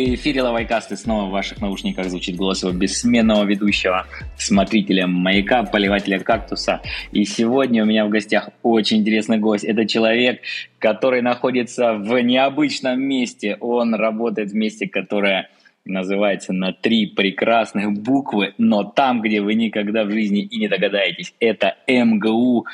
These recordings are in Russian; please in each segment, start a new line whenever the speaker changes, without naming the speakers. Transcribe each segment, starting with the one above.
В эфире Лавайкаст и снова в ваших наушниках звучит голос его бессменного ведущего, смотрителя маяка, поливателя кактуса. И сегодня у меня в гостях очень интересный гость. Это человек, который находится в необычном месте. Он работает в месте, которое называется на три прекрасных буквы, но там, где вы никогда в жизни и не догадаетесь, это МГУ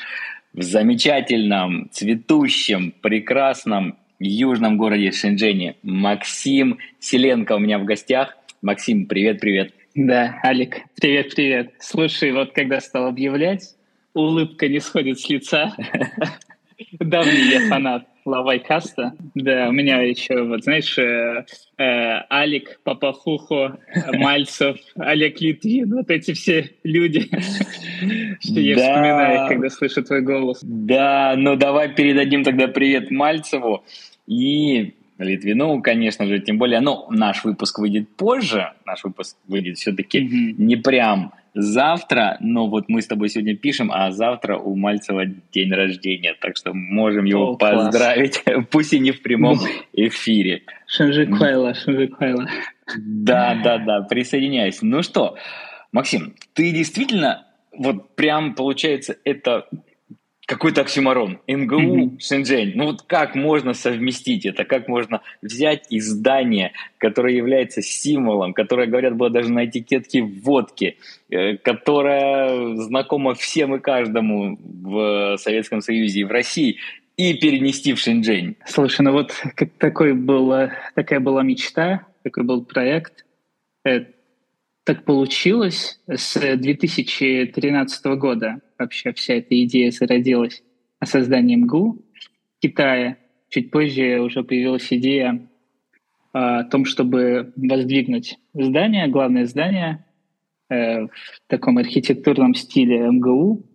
в замечательном, цветущем, прекрасном южном городе Шэньчжэне. Максим Селенко у меня в гостях. Максим, привет-привет.
Да, Алик, привет-привет. Слушай, вот когда стал объявлять, улыбка не сходит с лица. Давний я фанат Лавайкаста. Да, у меня еще, вот знаешь, э, э, Алик, Папахухо, Мальцев, Олег Литвин, вот эти все люди, что я вспоминаю, когда слышу твой голос.
Да, ну давай передадим тогда привет Мальцеву. И Литвину, конечно же, тем более, ну, наш выпуск выйдет позже, наш выпуск выйдет все-таки mm-hmm. не прям завтра, но вот мы с тобой сегодня пишем, а завтра у Мальцева день рождения, так что можем его О, поздравить, пусть и не в прямом эфире.
Шанжи Квайла, Шанжи Квайла.
Да, да, да, присоединяюсь. Ну что, Максим, ты действительно, вот прям получается, это какой-то оксюмарон. МГУ, mm-hmm. Шэньчжэнь. Ну вот как можно совместить это? Как можно взять издание, которое является символом, которое, говорят, было даже на этикетке водки, э, которое знакомо всем и каждому в Советском Союзе и в России, и перенести в Шэньчжэнь?
Слушай, ну вот как такой был, такая была мечта, такой был проект. Э, так получилось с 2013 года вообще вся эта идея зародилась о создании МГУ в Китае. Чуть позже уже появилась идея о том, чтобы воздвигнуть здание, главное здание э, в таком архитектурном стиле МГУ.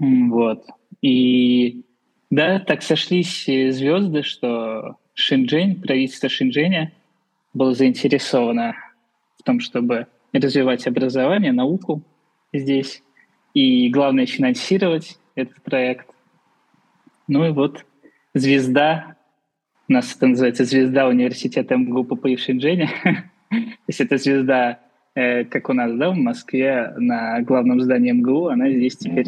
Вот. И да, так сошлись звезды, что Шинджень, правительство Шинджэня было заинтересовано в том, чтобы развивать образование, науку здесь. И главное финансировать этот проект. Ну и вот звезда, у нас это называется звезда университета МГУ ППИ в Шэньчжэне. То есть это звезда, э, как у нас, да, в Москве на главном здании МГУ, она здесь теперь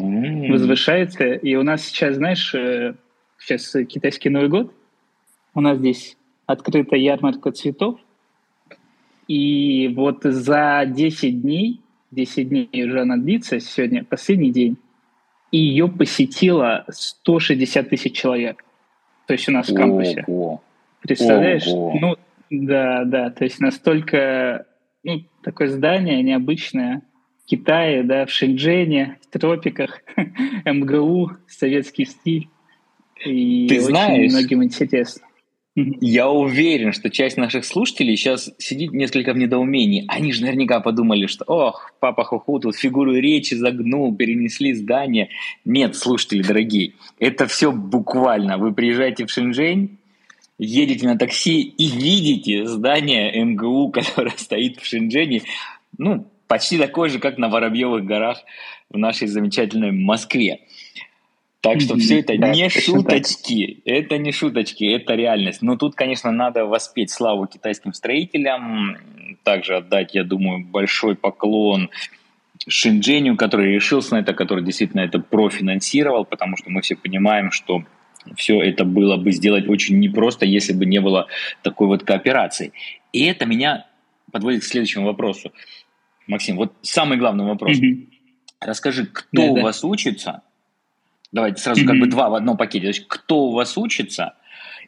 возвышается. И у нас сейчас, знаешь, э, сейчас китайский Новый год, у нас здесь открыта ярмарка цветов, и вот за 10 дней 10 дней уже она длится, сегодня последний день, и ее посетило 160 тысяч человек. То есть у нас в кампусе. Ого. Представляешь? Ого. Ну, да, да, то есть настолько, ну, такое здание необычное, в Китае, да, в Шэньчжэне, в тропиках, МГУ, советский стиль. И Ты очень знаешь, многим интересно.
Я уверен, что часть наших слушателей сейчас сидит несколько в недоумении. Они же наверняка подумали, что ох, папа Хуху тут фигуру речи загнул, перенесли здание. Нет, слушатели дорогие, это все буквально. Вы приезжаете в Шэньчжэнь, едете на такси и видите здание МГУ, которое стоит в Шэньчжэне, ну, почти такое же, как на Воробьевых горах в нашей замечательной Москве. Так что все это да, не шуточки, так. это не шуточки, это реальность. Но тут, конечно, надо воспеть славу китайским строителям, также отдать, я думаю, большой поклон Шиндженю, который решился на это, который действительно это профинансировал, потому что мы все понимаем, что все это было бы сделать очень непросто, если бы не было такой вот кооперации. И это меня подводит к следующему вопросу. Максим, вот самый главный вопрос. Mm-hmm. Расскажи, кто да, у да. вас учится, Давайте сразу mm-hmm. как бы два в одном пакете. То есть, кто у вас учится,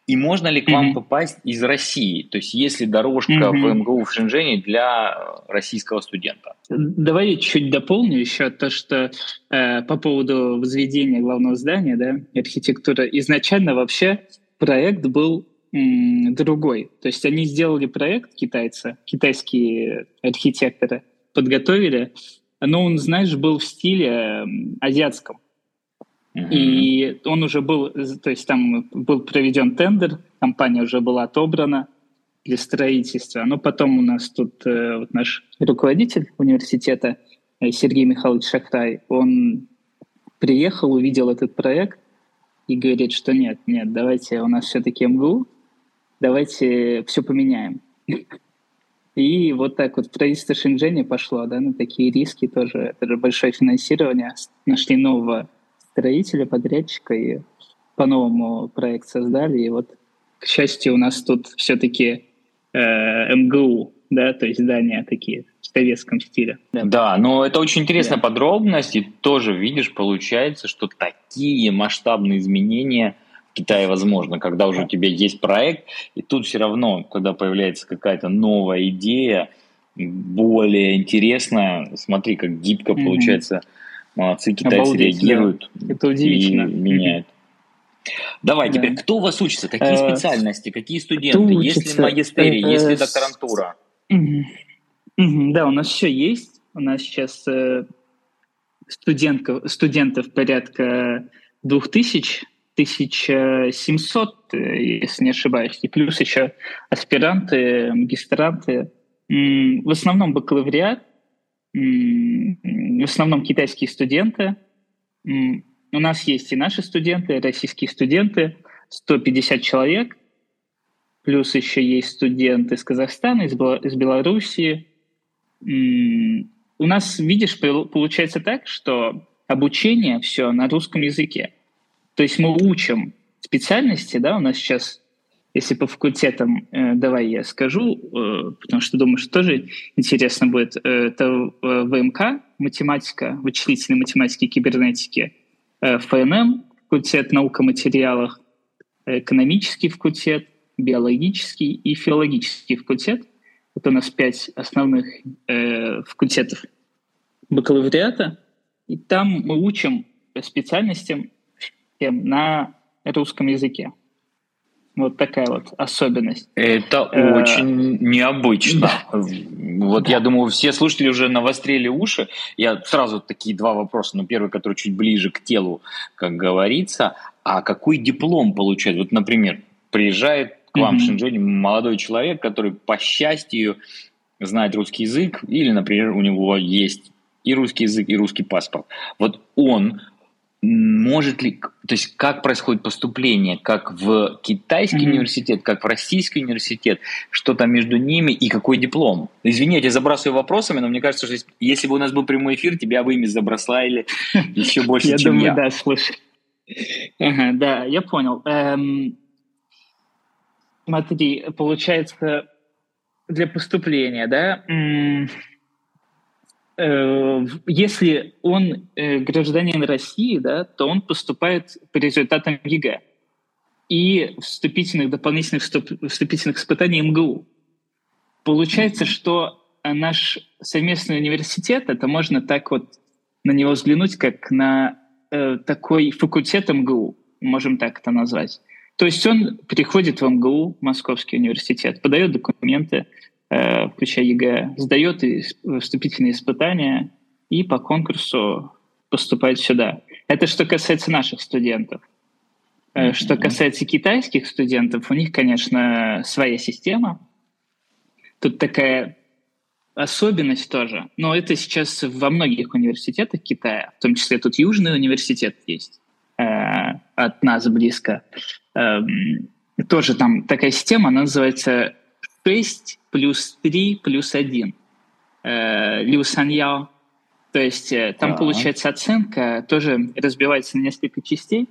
и можно ли к mm-hmm. вам попасть из России? То есть, есть ли дорожка mm-hmm. в МГУ в Шэньчжэне для российского студента?
Давай чуть дополню еще то, что э, по поводу возведения главного здания, да, архитектура. Изначально вообще проект был м, другой. То есть они сделали проект китайцы, китайские архитекторы подготовили, но он, знаешь, был в стиле э, И он уже был, то есть там был проведен тендер, компания уже была отобрана для строительства. Но потом у нас тут э, вот наш руководитель университета э, Сергей Михайлович Шахрай, он приехал, увидел этот проект и говорит, что нет, нет, давайте у нас все-таки МГУ, давайте все поменяем. И вот так вот правительство Шэньчжэня пошло да, на такие риски тоже. Это же большое финансирование. Нашли нового строителя, подрядчика и по-новому проект создали. И вот, к счастью, у нас тут все-таки э, МГУ, да, то есть здания такие в советском стиле.
Да, да но это очень интересная да. подробность, и тоже, видишь, получается, что такие масштабные изменения в Китае возможно, когда уже у тебя есть проект, и тут все равно, когда появляется какая-то новая идея, более интересная, смотри, как гибко mm-hmm. получается, молодцы, китайцы Обалдеть, реагируют
да. это удивительно.
и меняют. Давай, да. теперь, кто у вас учится? Какие э, специальности? Какие студенты? Есть ли магистерий? Есть ли докторантура?
Да, у нас все есть. У нас сейчас э, студентов, студентов порядка двух тысяч, 1700, э, если не ошибаюсь, и плюс еще аспиранты, магистранты. В основном бакалавриат, в основном китайские студенты. У нас есть и наши студенты, российские студенты, 150 человек, плюс еще есть студенты из Казахстана, из, из Белоруссии. У нас, видишь, получается так, что обучение все на русском языке. То есть мы учим специальности, да, у нас сейчас, если по факультетам, э, давай я скажу, э, потому что думаю, что тоже интересно будет, э, это э, ВМК, математика, вычислительной математики и кибернетики, э, ФНМ, факультет наука материалах, экономический факультет, биологический и филологический факультет. Это у нас пять основных э, факультетов бакалавриата. И там мы учим специальностям на русском языке. Вот такая вот особенность.
Это э, очень необычно. Да. Вот да. я думаю, все слушатели уже навострили уши. Я сразу такие два вопроса. Ну, первый, который чуть ближе к телу, как говорится. А какой диплом получает? Вот, например, приезжает к вам mm-hmm. в Шэньчжэнь молодой человек, который по счастью знает русский язык, или, например, у него есть и русский язык, и русский паспорт. Вот он может ли, то есть как происходит поступление, как в китайский mm-hmm. университет, как в российский университет, что там между ними и какой диплом? Извини, я тебя забрасываю вопросами, но мне кажется, что если бы у нас был прямой эфир, тебя бы ими забросали еще больше, чем я.
Я думаю, да, слушай. Да, я понял. Эм, смотри, получается, для поступления, да, если он э, гражданин России, да, то он поступает по результатам ЕГЭ и вступительных, дополнительных вступительных испытаний МГУ. Получается, что наш совместный университет, это можно так вот на него взглянуть, как на э, такой факультет МГУ, можем так это назвать. То есть он приходит в МГУ, Московский университет, подает документы, Э, включая ЕГЭ, сдает вступительные испытания и по конкурсу поступает сюда. Это что касается наших студентов. Mm-hmm. Что касается китайских студентов, у них, конечно, своя система. Тут такая особенность тоже. Но это сейчас во многих университетах Китая, в том числе тут Южный университет есть э, от нас близко. Э, тоже там такая система, она называется 6 плюс 3 плюс 1. Э, Лю Саньяо. То есть э, там, а -а получается, оценка тоже разбивается на несколько частей.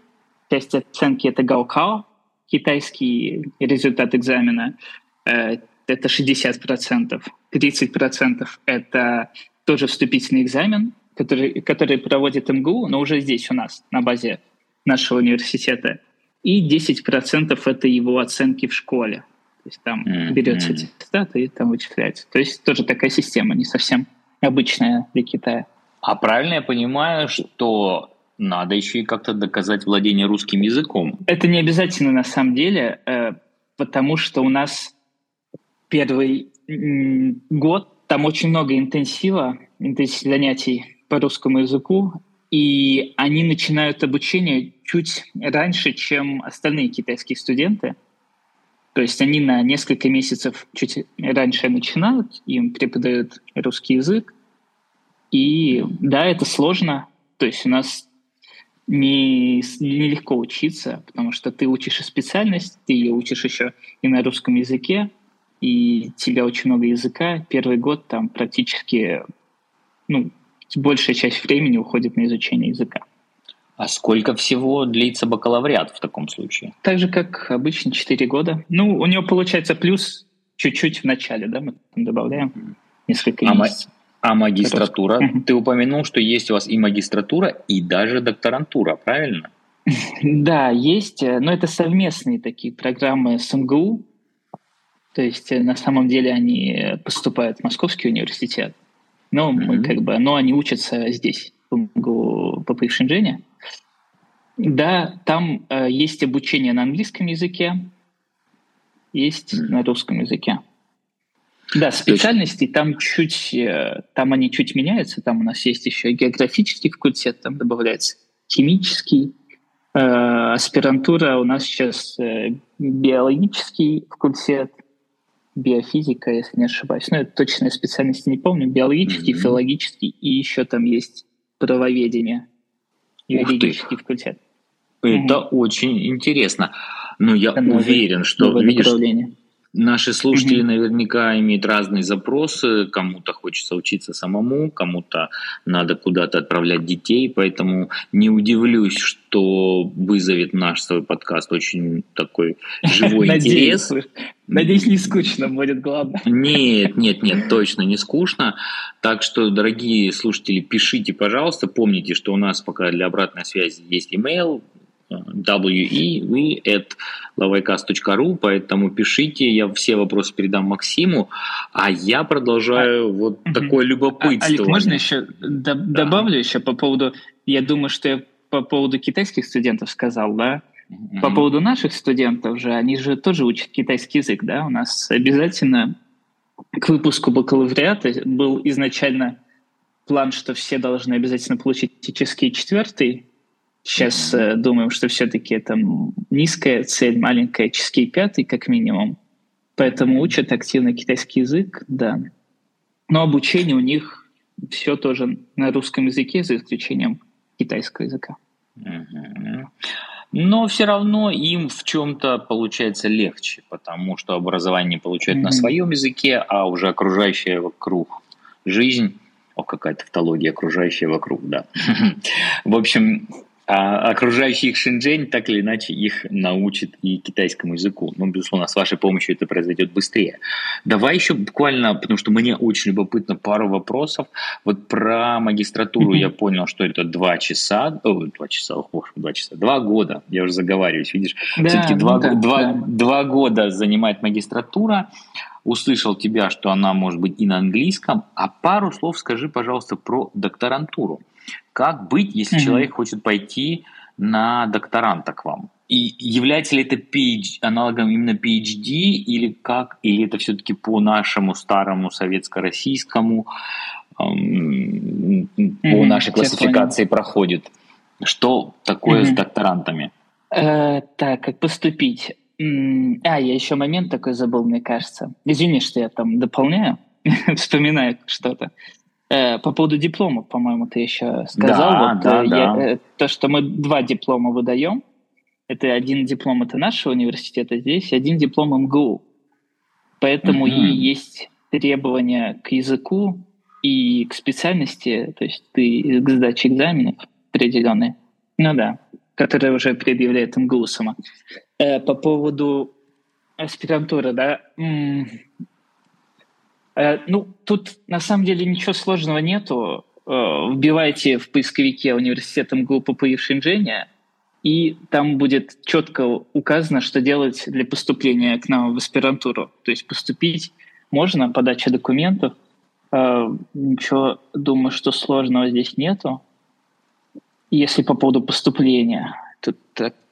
Часть оценки — это гаокао, китайский результат экзамена. Э, это 60%. 30% — это тоже вступительный экзамен, который, который проводит МГУ, но уже здесь у нас, на базе нашего университета. И 10% — это его оценки в школе. То есть там mm-hmm. берется аттестат и там вычисляется. То есть тоже такая система, не совсем обычная для Китая.
А правильно я понимаю, что надо еще и как-то доказать владение русским языком?
Это не обязательно на самом деле, э, потому что у нас первый год, там очень много интенсива, интенсив занятий по русскому языку, и они начинают обучение чуть раньше, чем остальные китайские студенты. То есть они на несколько месяцев чуть раньше начинают, им преподают русский язык. И да, это сложно. То есть у нас не, нелегко учиться, потому что ты учишь специальность, ты ее учишь еще и на русском языке. и тебя очень много языка. Первый год там практически, ну, большая часть времени уходит на изучение языка.
А сколько всего длится бакалавриат в таком случае?
Так же, как обычно, 4 года. Ну, у него получается плюс чуть-чуть в начале, да, мы там добавляем несколько
а
месяцев.
А магистратура? Угу. Ты упомянул, что есть у вас и магистратура, и даже докторантура, правильно?
Да, есть, э, но это совместные такие программы с МГУ. То есть э, на самом деле они поступают в Московский университет, но мы mm-hmm. как бы, но они учатся здесь, в МГУ по Шэньчжэне. Да, там э, есть обучение на английском языке, есть mm-hmm. на русском языке. Да, специальности там чуть, э, там они чуть меняются. Там у нас есть еще географический факультет, там добавляется химический. Э, аспирантура у нас сейчас э, биологический факультет, биофизика, если не ошибаюсь. Ну, это точные специальности не помню. Биологический, mm-hmm. филологический и еще там есть правоведение, юридический факультет.
Это mm-hmm. очень интересно. Но я это уверен, что видишь, Наши слушатели mm-hmm. наверняка имеют разные запросы. Кому-то хочется учиться самому, кому-то надо куда-то отправлять детей. Поэтому не удивлюсь, что вызовет наш свой подкаст очень такой живой интерес.
Надеюсь, не скучно будет, главное.
Нет, нет, нет, точно не скучно. Так что, дорогие слушатели, пишите, пожалуйста. Помните, что у нас пока для обратной связи есть email wev@lavайкаст.ру, поэтому пишите, я все вопросы передам Максиму, а я продолжаю а, вот угу. такое любопытство.
Алик, можно еще до, да. добавлю еще по поводу, я думаю, что я по поводу китайских студентов сказал, да? Угу. По поводу наших студентов же, они же тоже учат китайский язык, да? У нас обязательно к выпуску бакалавриата был изначально план, что все должны обязательно получить технический четвертый Сейчас mm-hmm. думаем, что все-таки это низкая цель, маленькая, ческий пятый как минимум. Поэтому учат активно китайский язык, да. Но обучение у них все тоже на русском языке, за исключением китайского языка.
Mm-hmm. Но все равно им в чем-то получается легче, потому что образование получают mm-hmm. на своем языке, а уже окружающая вокруг жизнь, о, какая тавтология, окружающая вокруг, да. В общем, а окружающий их Шэньчжэнь так или иначе их научит и китайскому языку. Ну, безусловно, с вашей помощью это произойдет быстрее. Давай еще буквально, потому что мне очень любопытно, пару вопросов. Вот про магистратуру mm-hmm. я понял, что это два часа, о, два часа, ох, два часа, два года, я уже заговариваюсь, видишь, да, все-таки два, да, два, да. два года занимает магистратура. Услышал тебя, что она может быть и на английском, а пару слов скажи, пожалуйста, про докторантуру. Как быть, если mm-hmm. человек хочет пойти на докторанта к вам? И является ли это PhD, аналогом именно PhD или как? Или это все-таки по нашему старому советско-российскому, эм, mm-hmm, по нашей классификации проходит? Что такое mm-hmm. с докторантами?
Э, так, как поступить? А, я еще момент такой забыл, мне кажется. Извини, что я там дополняю, вспоминаю что-то. Э, по поводу дипломов, по-моему, ты еще сказал. Да, вот, да, э, я, да. Э, то, что мы два диплома выдаем. Это один диплом это нашего университета здесь, один диплом МГУ. Поэтому mm-hmm. и есть требования к языку и к специальности, то есть ты к сдаче экзаменов определенные. Ну да, которые уже предъявляет МГУ сама. По поводу аспирантуры, да, ну, тут на самом деле ничего сложного нету. Э, вбивайте в поисковике университет МГУ в Шэньчжэне, и там будет четко указано, что делать для поступления к нам в аспирантуру. То есть поступить можно, подача документов. Э, ничего, думаю, что сложного здесь нету. Если по поводу поступления, тут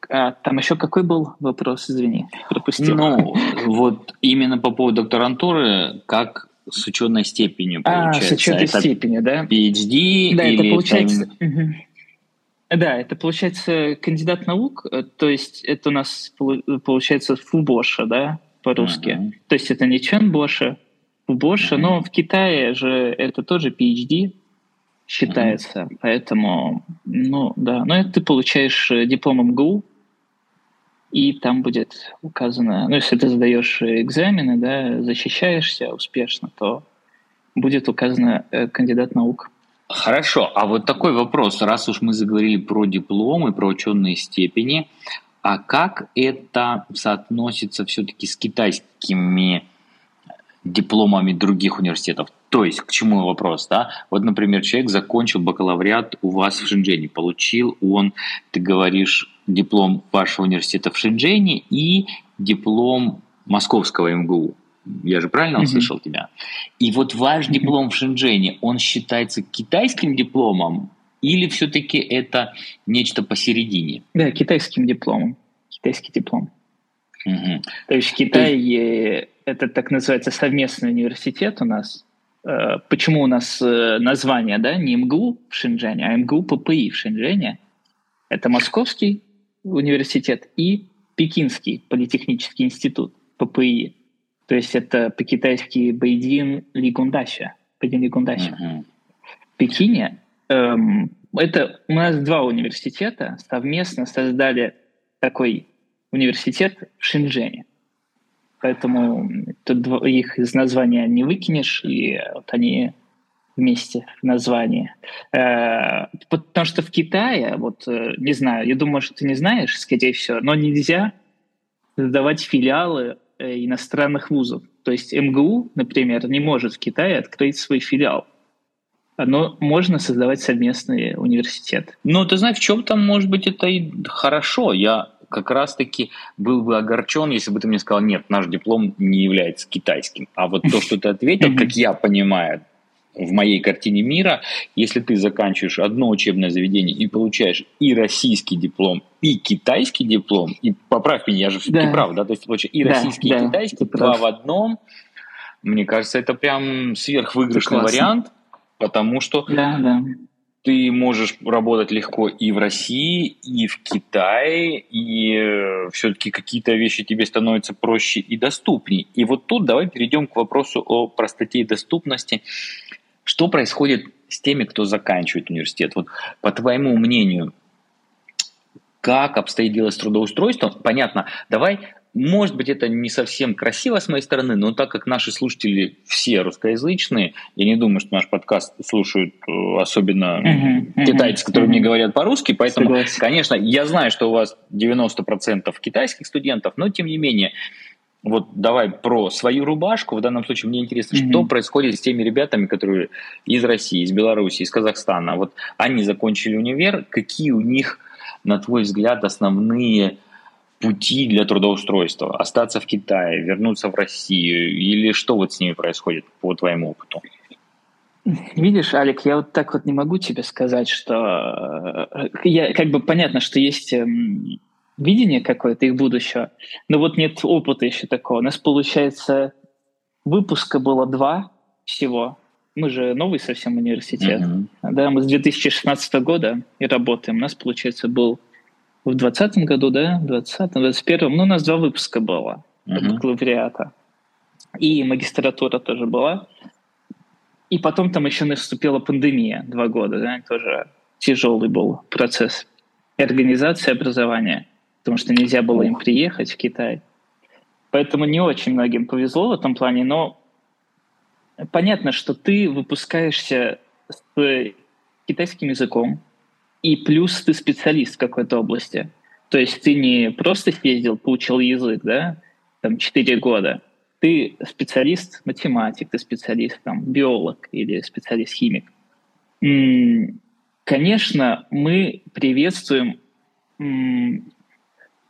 а там еще какой был вопрос, извини, пропустил.
Ну, вот именно по поводу докторантуры, как с ученой степенью, получается. А, с ученой
это степенью, да?
PhD
да,
или
это получается... Угу. Да, это получается кандидат наук, э, то есть это у нас получается фубоша, да, по-русски. Uh-huh. То есть это не Чен Боша, фубоша, uh-huh. но в Китае же это тоже PhD считается, uh-huh. поэтому, ну да, но это ты получаешь э, диплом МГУ, и там будет указано, ну, если ты сдаешь экзамены, да, защищаешься успешно, то будет указано э, кандидат наук.
Хорошо, а вот такой вопрос, раз уж мы заговорили про дипломы, про ученые степени, а как это соотносится все-таки с китайскими дипломами других университетов? То есть, к чему вопрос, да? Вот, например, человек закончил бакалавриат у вас в Шэньчжэне, получил он, ты говоришь, диплом вашего университета в Шэньчжэне и диплом московского МГУ. Я же правильно услышал mm-hmm. тебя? И вот ваш диплом в Шэньчжэне, он считается китайским дипломом или все-таки это нечто посередине?
Да, китайским дипломом. Китайский диплом. Угу. То есть Китай есть... это так называется совместный университет у нас. Э, почему у нас э, название, да, не МГУ в Шэньчжэне, а МГУ ППИ в Шэньчжэне? Это Московский университет и Пекинский политехнический институт ППИ. То есть это по-китайски Бейдин Лигундаща. Бейдин Лигундаща. Uh-huh. В Пекине эм, это у нас два университета совместно создали такой университет в Шэньчжэне. Поэтому тут их из названия не выкинешь, и вот они вместе в названии. Э, потому что в Китае, вот э, не знаю, я думаю, что ты не знаешь, скорее всего, но нельзя создавать филиалы э, иностранных вузов. То есть МГУ, например, не может в Китае открыть свой филиал. Но можно создавать совместный университет.
Ну, ты знаешь, в чем там, может быть, это и хорошо. Я как раз-таки был бы огорчен, если бы ты мне сказал, нет, наш диплом не является китайским. А вот то, что ты ответил, как я понимаю, в моей картине мира, если ты заканчиваешь одно учебное заведение и получаешь и российский диплом, и китайский диплом, и поправь меня, я же все-таки да. прав, да, то есть получаешь и российский, да, и китайский, два в одном, мне кажется, это прям сверхвыигрышный вариант, потому что
да, да.
ты можешь работать легко и в России, и в Китае, и э, все-таки какие-то вещи тебе становятся проще и доступнее. И вот тут давай перейдем к вопросу о простоте и доступности. Что происходит с теми, кто заканчивает университет? Вот по твоему мнению, как обстоит дело с трудоустройством? Понятно, давай может быть, это не совсем красиво с моей стороны, но так как наши слушатели все русскоязычные, я не думаю, что наш подкаст слушают э, особенно uh-huh, китайцы, которые uh-huh. мне говорят по-русски, поэтому, Согласен. конечно, я знаю, что у вас 90% китайских студентов, но тем не менее, вот давай про свою рубашку. В данном случае мне интересно, mm-hmm. что происходит с теми ребятами, которые из России, из Беларуси, из Казахстана. Вот они закончили универ. Какие у них, на твой взгляд, основные пути для трудоустройства? Остаться в Китае, вернуться в Россию? Или что вот с ними происходит по твоему опыту?
Видишь, Алик, я вот так вот не могу тебе сказать, что э, я как бы понятно, что есть эм, видение какое-то их будущего, но вот нет опыта еще такого. У нас, получается, выпуска было два всего. Мы же новый совсем университет. Mm-hmm. Да, мы с 2016 года и работаем. У нас, получается, был в 2020 году, да, в 2020, 2021, ну, у нас два выпуска было mm-hmm. бакалавриата. И магистратура тоже была. И потом там еще наступила пандемия два года, да, тоже тяжелый был процесс. И организация образования – потому что нельзя было им приехать в Китай. Поэтому не очень многим повезло в этом плане, но понятно, что ты выпускаешься с китайским языком, и плюс ты специалист в какой-то области. То есть ты не просто съездил, получил язык, да, там 4 года. Ты специалист математик, ты специалист там биолог или специалист химик. Конечно, мы приветствуем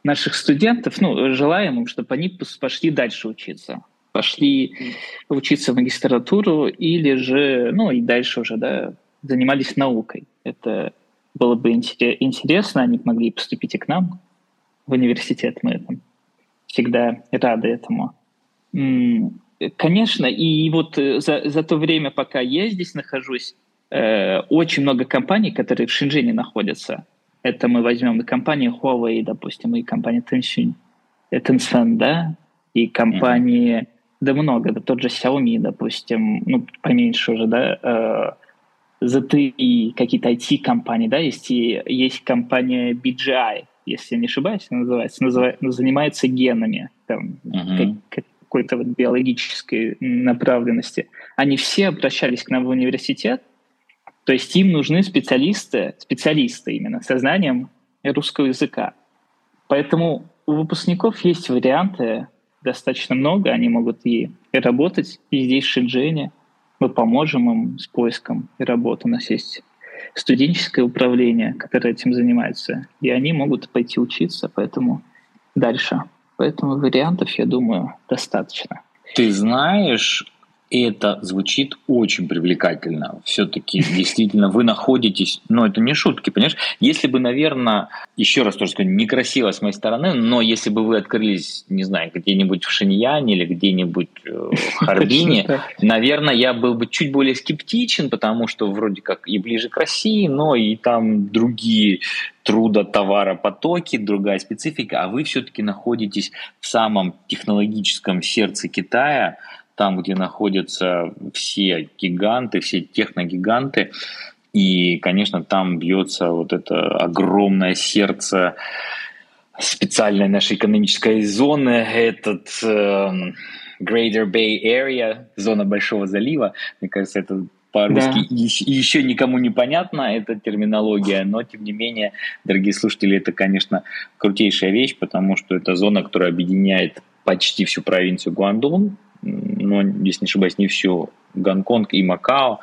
наших студентов, ну, желаем им, чтобы они пошли дальше учиться. Пошли учиться в магистратуру или же, ну, и дальше уже, да, занимались наукой. Это было бы интересно, они могли поступить и к нам в университет. Мы там всегда рады этому. Конечно, и вот э, за, за то время, пока я здесь нахожусь, э, очень много компаний, которые в Шэньчжэне находятся, это мы возьмем и компанию Huawei, допустим, и компанию Tencent, э, Tencent да, и компании, mm-hmm. да много, да тот же Xiaomi, допустим, ну, поменьше уже, да, э, ZTE, какие-то IT-компании, да, есть, и есть компания BGI, если я не ошибаюсь, называется, называется занимается генами, там, uh-huh. как, какой-то вот биологической направленности. Они все обращались к нам в университет, то есть им нужны специалисты, специалисты именно со знанием русского языка. Поэтому у выпускников есть варианты достаточно много, они могут и работать и здесь, в Шэньчжэне. Мы поможем им с поиском и работой. У нас есть студенческое управление, которое этим занимается, и они могут пойти учиться, поэтому дальше. Поэтому вариантов, я думаю, достаточно.
Ты знаешь, это звучит очень привлекательно. Все-таки действительно вы находитесь, но это не шутки, понимаешь? Если бы, наверное, еще раз тоже скажу, некрасиво с моей стороны, но если бы вы открылись, не знаю, где-нибудь в Шиньяне или где-нибудь э, в Харбине, наверное, я был бы чуть более скептичен, потому что вроде как и ближе к России, но и там другие трудотоваропотоки, другая специфика, а вы все-таки находитесь в самом технологическом сердце Китая, там, где находятся все гиганты, все техногиганты, и, конечно, там бьется вот это огромное сердце специальной нашей экономической зоны, этот э, Greater Bay Area, зона Большого залива. Мне кажется, это по-русски да. еще, еще никому не понятна эта терминология, но тем не менее, дорогие слушатели, это, конечно, крутейшая вещь, потому что это зона, которая объединяет почти всю провинцию Гуандун, но, если не ошибаюсь, не всю, Гонконг и Макао,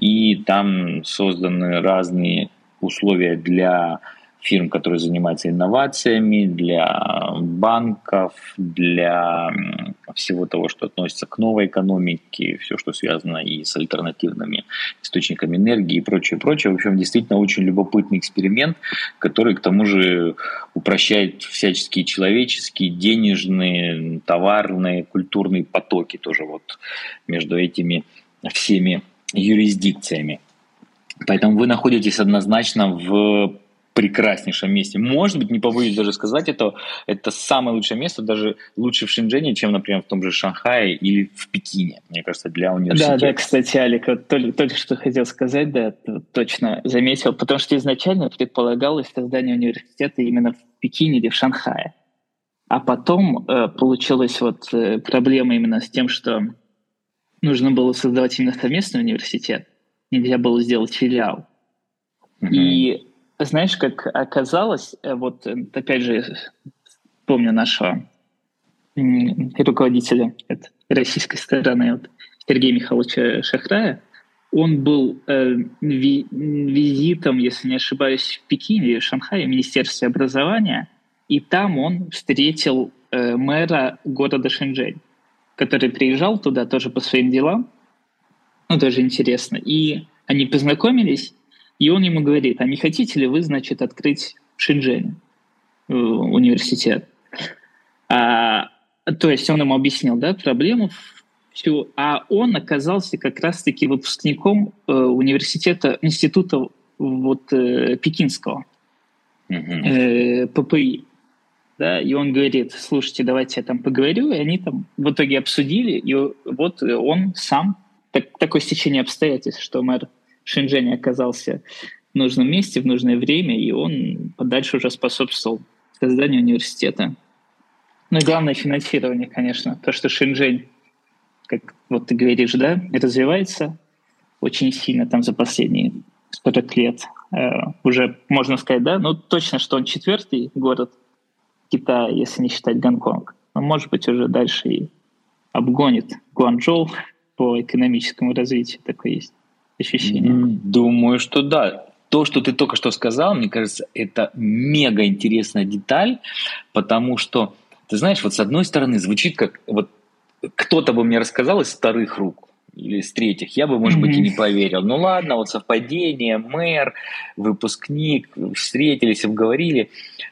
и там созданы разные условия для фирм, которые занимаются инновациями, для банков, для всего того, что относится к новой экономике, все, что связано и с альтернативными источниками энергии и прочее, прочее. В общем, действительно очень любопытный эксперимент, который, к тому же, упрощает всяческие человеческие, денежные, товарные, культурные потоки тоже вот между этими всеми юрисдикциями. Поэтому вы находитесь однозначно в прекраснейшем месте. Может быть, не побоюсь даже сказать это, это самое лучшее место, даже лучше в Шэньчжэне, чем, например, в том же Шанхае или в Пекине, мне кажется, для университета.
Да, да, кстати, Алик, вот только, только что хотел сказать, да, точно заметил, потому что изначально предполагалось создание университета именно в Пекине или в Шанхае. А потом э, получилась вот э, проблема именно с тем, что нужно было создавать именно совместный университет, нельзя было сделать филиал. Mm-hmm. И знаешь, как оказалось, э, вот э, опять же, помню нашего руководителя это, российской стороны, вот, Сергея Михайловича Шахрая, он был э, ви, визитом, если не ошибаюсь, в Пекине, в Шанхае, в Министерстве образования, и там он встретил э, мэра города Шэньчжэнь, который приезжал туда тоже по своим делам, ну, тоже интересно, и они познакомились, и он ему говорит, а не хотите ли вы, значит, открыть в Шэньчжэне э, университет? А, то есть он ему объяснил, да, проблему всю, а он оказался как раз-таки выпускником э, университета, института вот э, пекинского, э, ППИ. Да, и он говорит, слушайте, давайте я там поговорю, и они там в итоге обсудили, и вот он сам, так, такое стечение обстоятельств, что мэр Шэньчжэнь оказался в нужном месте в нужное время, и он подальше уже способствовал созданию университета. Ну и главное финансирование, конечно. То, что Шэньчжэнь, как вот ты говоришь, да, развивается очень сильно там за последние 40 лет. Э, уже можно сказать, да, ну точно, что он четвертый город Китая, если не считать Гонконг. Но может быть уже дальше и обгонит Гуанчжоу по экономическому развитию, такое есть ощущение?
Думаю, что да. То, что ты только что сказал, мне кажется, это мега интересная деталь, потому что, ты знаешь, вот с одной стороны звучит как вот кто-то бы мне рассказал из вторых рук, или с третьих, я бы, может быть, и не поверил. Ну ладно, вот совпадение, мэр, выпускник, встретились, обговорили,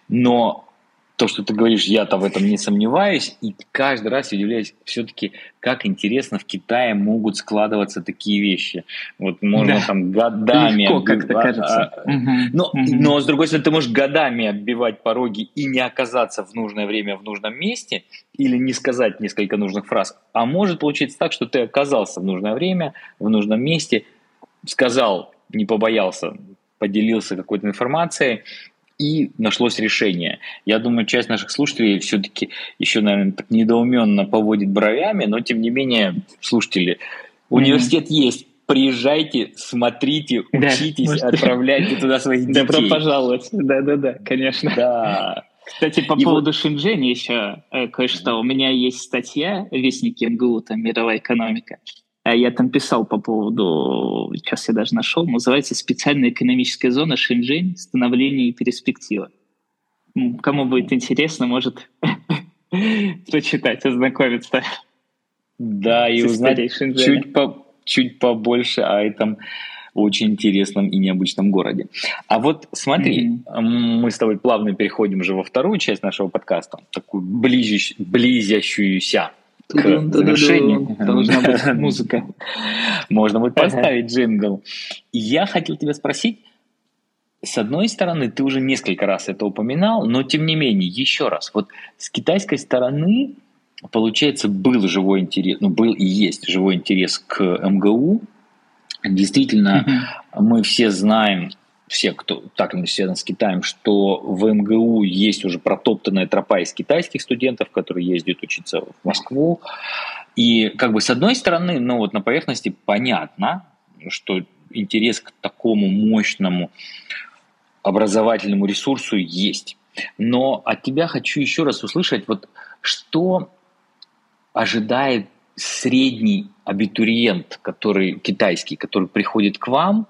но то, что ты говоришь, я-то в этом не сомневаюсь, и каждый раз удивляюсь все-таки, как интересно в Китае могут складываться такие вещи. Вот можно да. там годами...
Легко, как-то кажется. А,
угу. Но, угу. но, с другой стороны, ты можешь годами отбивать пороги и не оказаться в нужное время в нужном месте, или не сказать несколько нужных фраз. А может получиться так, что ты оказался в нужное время, в нужном месте, сказал, не побоялся, поделился какой-то информацией, и нашлось решение. Я думаю, часть наших слушателей все-таки еще, наверное, так недоуменно поводит бровями, но тем не менее, слушатели, университет mm-hmm. есть, приезжайте, смотрите, учитесь, да, отправляйте туда своих детей.
Добро пожаловать. Да-да-да, конечно.
Да.
Кстати, по и поводу вот... Шэньчжэня еще э, кое-что. У меня есть статья в Вестнике МГУ, там «Мировая экономика». А я там писал по поводу, сейчас я даже нашел, называется «Специальная экономическая зона Шэньчжэнь. Становление и перспектива». Кому будет интересно, может прочитать, ознакомиться.
Да, и узнать чуть, по, чуть побольше о этом очень интересном и необычном городе. А вот смотри, mm-hmm. мы с тобой плавно переходим уже во вторую часть нашего подкаста, такую близящ, близящуюся к завершению.
Должна быть музыка.
Можно будет поставить джингл. Я хотел тебя спросить, с одной стороны, ты уже несколько раз это упоминал, но тем не менее, еще раз, вот с китайской стороны, получается, был живой интерес, ну, был и есть живой интерес к МГУ, Действительно, мы все знаем, все, кто так или связан с Китаем, что в МГУ есть уже протоптанная тропа из китайских студентов, которые ездят учиться в Москву. И как бы с одной стороны, ну вот на поверхности понятно, что интерес к такому мощному образовательному ресурсу есть. Но от тебя хочу еще раз услышать, вот что ожидает средний абитуриент, который китайский, который приходит к вам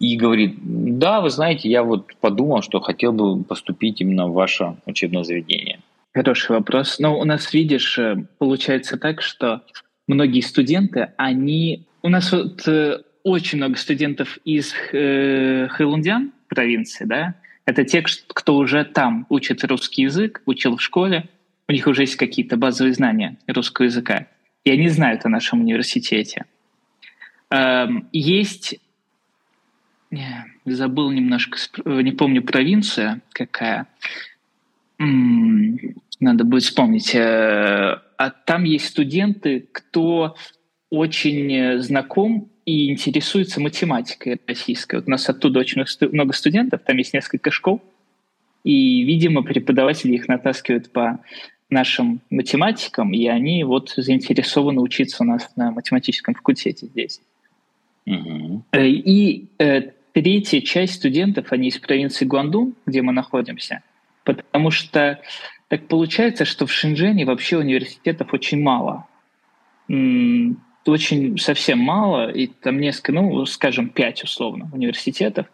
и говорит, да, вы знаете, я вот подумал, что хотел бы поступить именно в ваше учебное заведение.
Хороший вопрос. Но у нас, видишь, э, получается так, что многие студенты, они... У нас вот э, очень много студентов из э, Хэлундян, провинции, да, это те, кто уже там учит русский язык, учил в школе, у них уже есть какие-то базовые знания русского языка и они знают о нашем университете. Эм, есть, забыл немножко, не помню провинция какая, надо будет вспомнить. Э, а там есть студенты, кто очень знаком и интересуется математикой российской. Вот у нас оттуда очень много студентов, там есть несколько школ, и, видимо, преподаватели их натаскивают по нашим математикам, и они вот заинтересованы учиться у нас на математическом факультете здесь. Угу. И э, третья часть студентов, они из провинции Гуандун, где мы находимся, потому что так получается, что в Шэньчжэне вообще университетов очень мало. Очень совсем мало, и там несколько, ну, скажем, пять условно университетов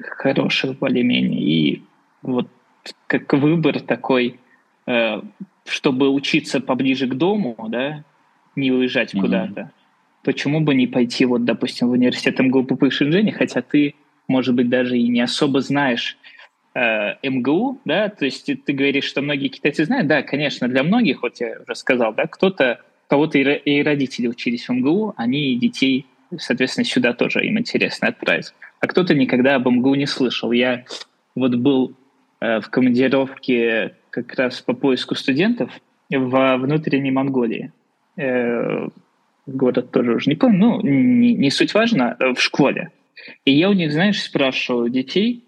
хороших более-менее. И вот как выбор такой Э, чтобы учиться поближе к дому, да, не уезжать mm-hmm. куда-то, почему бы не пойти, вот, допустим, в университет МГУ по Шэньчжэне, хотя ты, может быть, даже и не особо знаешь э, МГУ, да, то есть ты, ты говоришь, что многие китайцы знают, да, конечно, для многих, вот я уже сказал, да, кто-то, кого-то и, и родители учились в МГУ, они детей, соответственно, сюда тоже им интересно отправить. А кто-то никогда об МГУ не слышал. Я вот был э, в командировке как раз по поиску студентов во внутренней Монголии. Э, город тоже уже не помню, ну, не, не суть важно, э, в школе. И я у них, знаешь, спрашивал детей,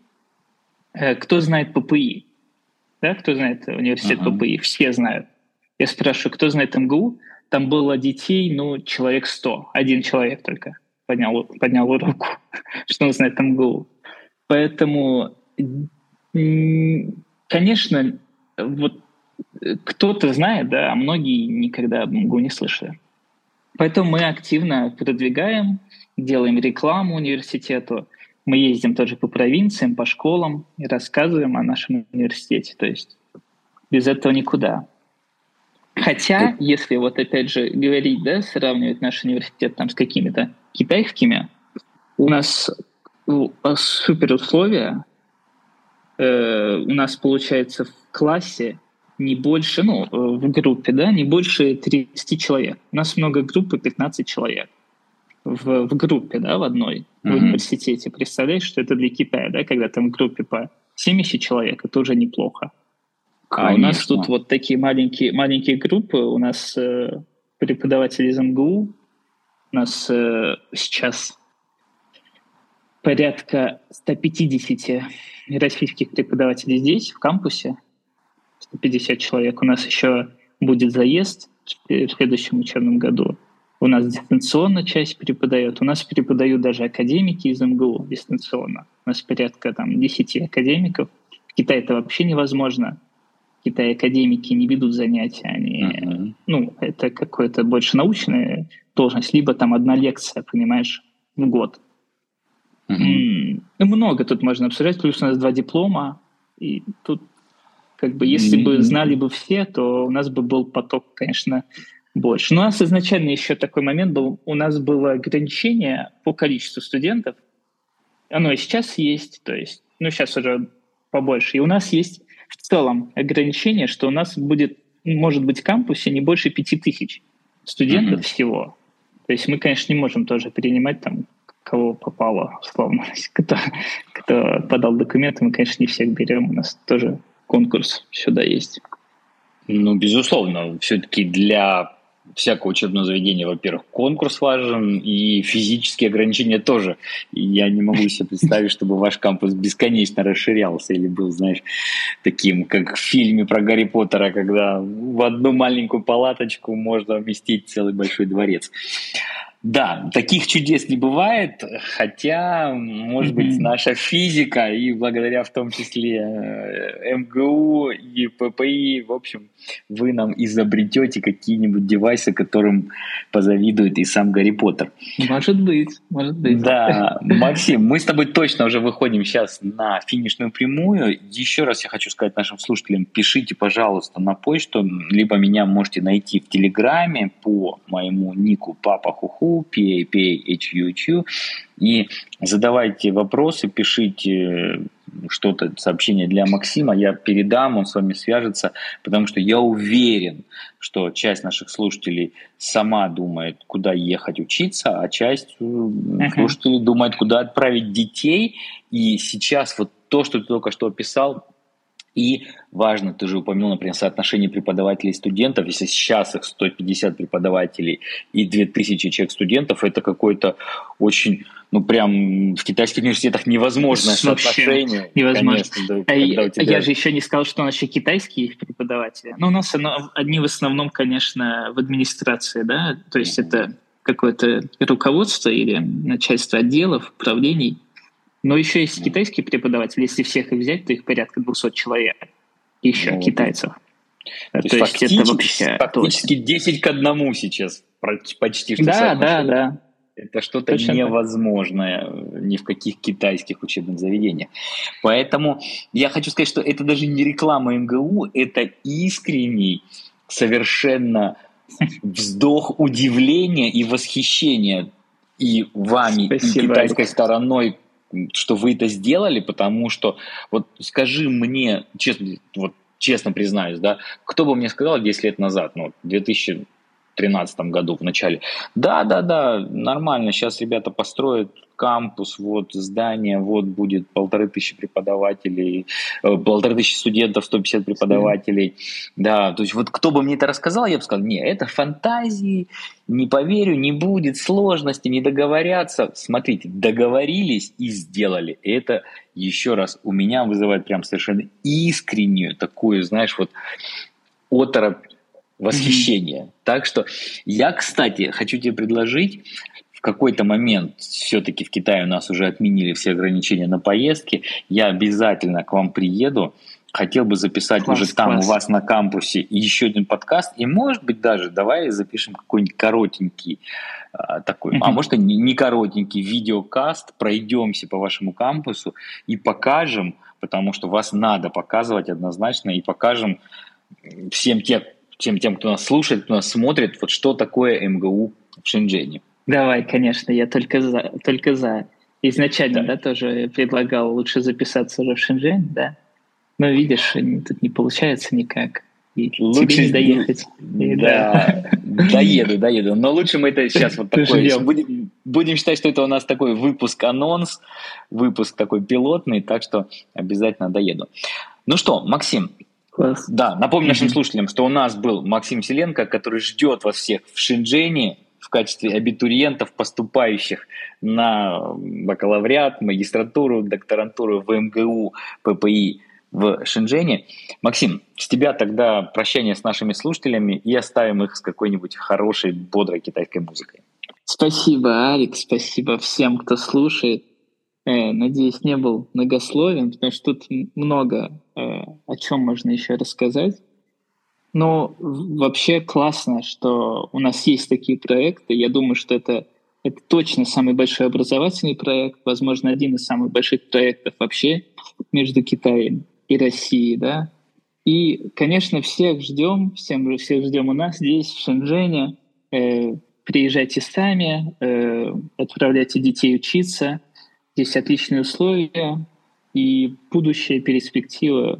э, кто знает ППИ, да, кто знает университет uh-huh. ППИ, все знают. Я спрашиваю, кто знает МГУ, там было детей, ну, человек сто, один человек только поднял, поднял руку, что он знает МГУ. Поэтому, конечно, вот э, кто-то знает, да, а многие никогда об МГУ не слышали. Поэтому мы активно продвигаем, делаем рекламу университету. Мы ездим тоже по провинциям, по школам и рассказываем о нашем университете. То есть без этого никуда. Хотя, если вот опять же говорить, да, сравнивать наш университет там с какими-то китайскими, у нас супер условия. Э, у нас получается в классе не больше, ну, э, в группе, да, не больше 30 человек. У нас много группы, 15 человек в, в группе, да, в одной, mm-hmm. в университете. Представляешь, что это для Китая, да, когда там в группе по 70 человек, это уже неплохо. Конечно. А у нас тут вот такие маленькие, маленькие группы, у нас э, преподаватели из МГУ, у нас э, сейчас порядка 150 российских преподавателей здесь, в кампусе. 150 человек. У нас еще будет заезд в следующем учебном году. У нас дистанционно часть преподает. У нас преподают даже академики из МГУ дистанционно. У нас порядка там 10 академиков. В Китае это вообще невозможно. В Китае академики не ведут занятия. Они, uh-huh. Ну, это какое-то больше научная должность, либо там одна лекция, понимаешь, в год. Uh-huh. Много тут можно обсуждать. Плюс у нас два диплома. И тут как бы если бы знали бы все, то у нас бы был поток, конечно, больше. Но у нас изначально еще такой момент был, у нас было ограничение по количеству студентов. Оно и сейчас есть, то есть, ну, сейчас уже побольше. И у нас есть в целом ограничение, что у нас будет, может быть, в кампусе не больше пяти тысяч студентов mm-hmm. всего. То есть мы, конечно, не можем тоже принимать там кого попало, условно. Кто, кто подал документы, мы, конечно, не всех берем. У нас тоже конкурс сюда есть.
Ну, безусловно, все-таки для всякого учебного заведения, во-первых, конкурс важен, и физические ограничения тоже. Я не могу себе представить, чтобы ваш кампус бесконечно расширялся или был, знаешь, таким, как в фильме про Гарри Поттера, когда в одну маленькую палаточку можно вместить целый большой дворец. Да, таких чудес не бывает, хотя, может быть, наша физика и благодаря в том числе э, МГУ и ППИ, в общем, вы нам изобретете какие-нибудь девайсы, которым позавидует и сам Гарри Поттер.
Может быть, может быть.
Да, Максим, мы с тобой точно уже выходим сейчас на финишную прямую. Еще раз я хочу сказать нашим слушателям, пишите, пожалуйста, на почту, либо меня можете найти в Телеграме по моему нику Папа Хуху, PAPHUQ, и задавайте вопросы, пишите что-то, сообщение для Максима, я передам, он с вами свяжется, потому что я уверен, что часть наших слушателей сама думает, куда ехать учиться, а часть uh-huh. слушателей думает, куда отправить детей. И сейчас вот то, что ты только что описал, и важно, ты же упомянул, например, соотношение преподавателей и студентов. Если сейчас их 150 преподавателей и 2000 человек студентов, это какой-то очень, ну прям в китайских университетах невозможное Вообще соотношение.
Невозможно. Конечно, да, а тебя... Я же еще не сказал, что у нас еще китайские преподаватели. Ну, у нас одни в основном, конечно, в администрации, да, то есть mm-hmm. это какое-то руководство или начальство отделов, управлений, но еще есть китайские преподаватели. Если всех их взять, то их порядка 200 человек. Еще ну, китайцев.
То, то есть, есть это вообще... Фактически 10 к одному сейчас почти что
Да, да, да.
Это что-то Точно невозможное ни в каких китайских учебных заведениях. Поэтому я хочу сказать, что это даже не реклама МГУ, это искренний, совершенно вздох удивления и восхищения и вами, Спасибо. и китайской стороной что вы это сделали, потому что, вот скажи мне, честно, вот честно признаюсь, да, кто бы мне сказал 10 лет назад, ну, 2013 году в начале, да, да, да, нормально, сейчас ребята построят кампус, вот здание, вот будет полторы тысячи преподавателей, э, полторы тысячи студентов, 150 преподавателей. Да, то есть вот кто бы мне это рассказал, я бы сказал, не, это фантазии, не поверю, не будет сложности, не договорятся. Смотрите, договорились и сделали. Это еще раз у меня вызывает прям совершенно искреннюю такую, знаешь, вот оторопь восхищение. Mm-hmm. Так что я, кстати, хочу тебе предложить какой-то момент все-таки в Китае у нас уже отменили все ограничения на поездки, я обязательно к вам приеду. Хотел бы записать класс, уже там класс. у вас на кампусе еще один подкаст. И может быть даже давай запишем какой-нибудь коротенький а, такой, mm-hmm. а может и не, не коротенький видеокаст, пройдемся по вашему кампусу и покажем, потому что вас надо показывать однозначно, и покажем всем тем, тем, тем, кто нас слушает, кто нас смотрит, вот что такое МГУ в Шэньчжэне.
Давай, конечно, я только за. Только за. Изначально, да, да тоже предлагал лучше записаться уже в Шэньчжэнь, да. Но видишь, тут не получается никак.
И лучше тебе не доехать. И, да, да, доеду, доеду. Но лучше мы это сейчас вот такой... Будем, будем считать, что это у нас такой выпуск-анонс, выпуск такой пилотный, так что обязательно доеду. Ну что, Максим,
Класс.
Да, напомню нашим слушателям, что у нас был Максим Селенко, который ждет вас всех в Шэньчжэне в качестве абитуриентов, поступающих на бакалавриат, магистратуру, докторантуру в МГУ, ППИ в Шэньчжэне. Максим, с тебя тогда прощание с нашими слушателями и оставим их с какой-нибудь хорошей, бодрой китайской музыкой.
Спасибо, Алекс, спасибо всем, кто слушает. Э, надеюсь, не был многословен, потому что тут много э, о чем можно еще рассказать. Но вообще классно, что у нас есть такие проекты. Я думаю, что это, это точно самый большой образовательный проект, возможно, один из самых больших проектов вообще между Китаем и Россией, да. И, конечно, всех ждем, всем, всех ждем у нас здесь, в Шэньчжэне. Э, приезжайте сами, э, отправляйте детей учиться – Здесь отличные условия и будущая перспектива,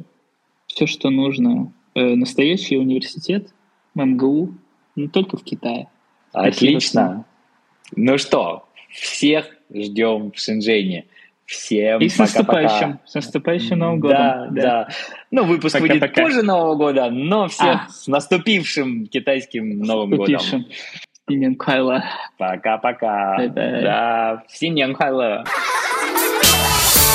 все, что нужно. Э, настоящий университет МГУ, не только в Китае.
Отлично. Ну что, всех ждем в Шэньчжэне. Всем
И с пока, наступающим, пока. с наступающим Новым годом.
Да, да. да. Ну, выпуск пока, выйдет пока. позже Нового года, но всех а. с наступившим китайским Новым наступившим. годом.
新年快乐！
Пока-пока！
拜拜！
да, 新年快乐！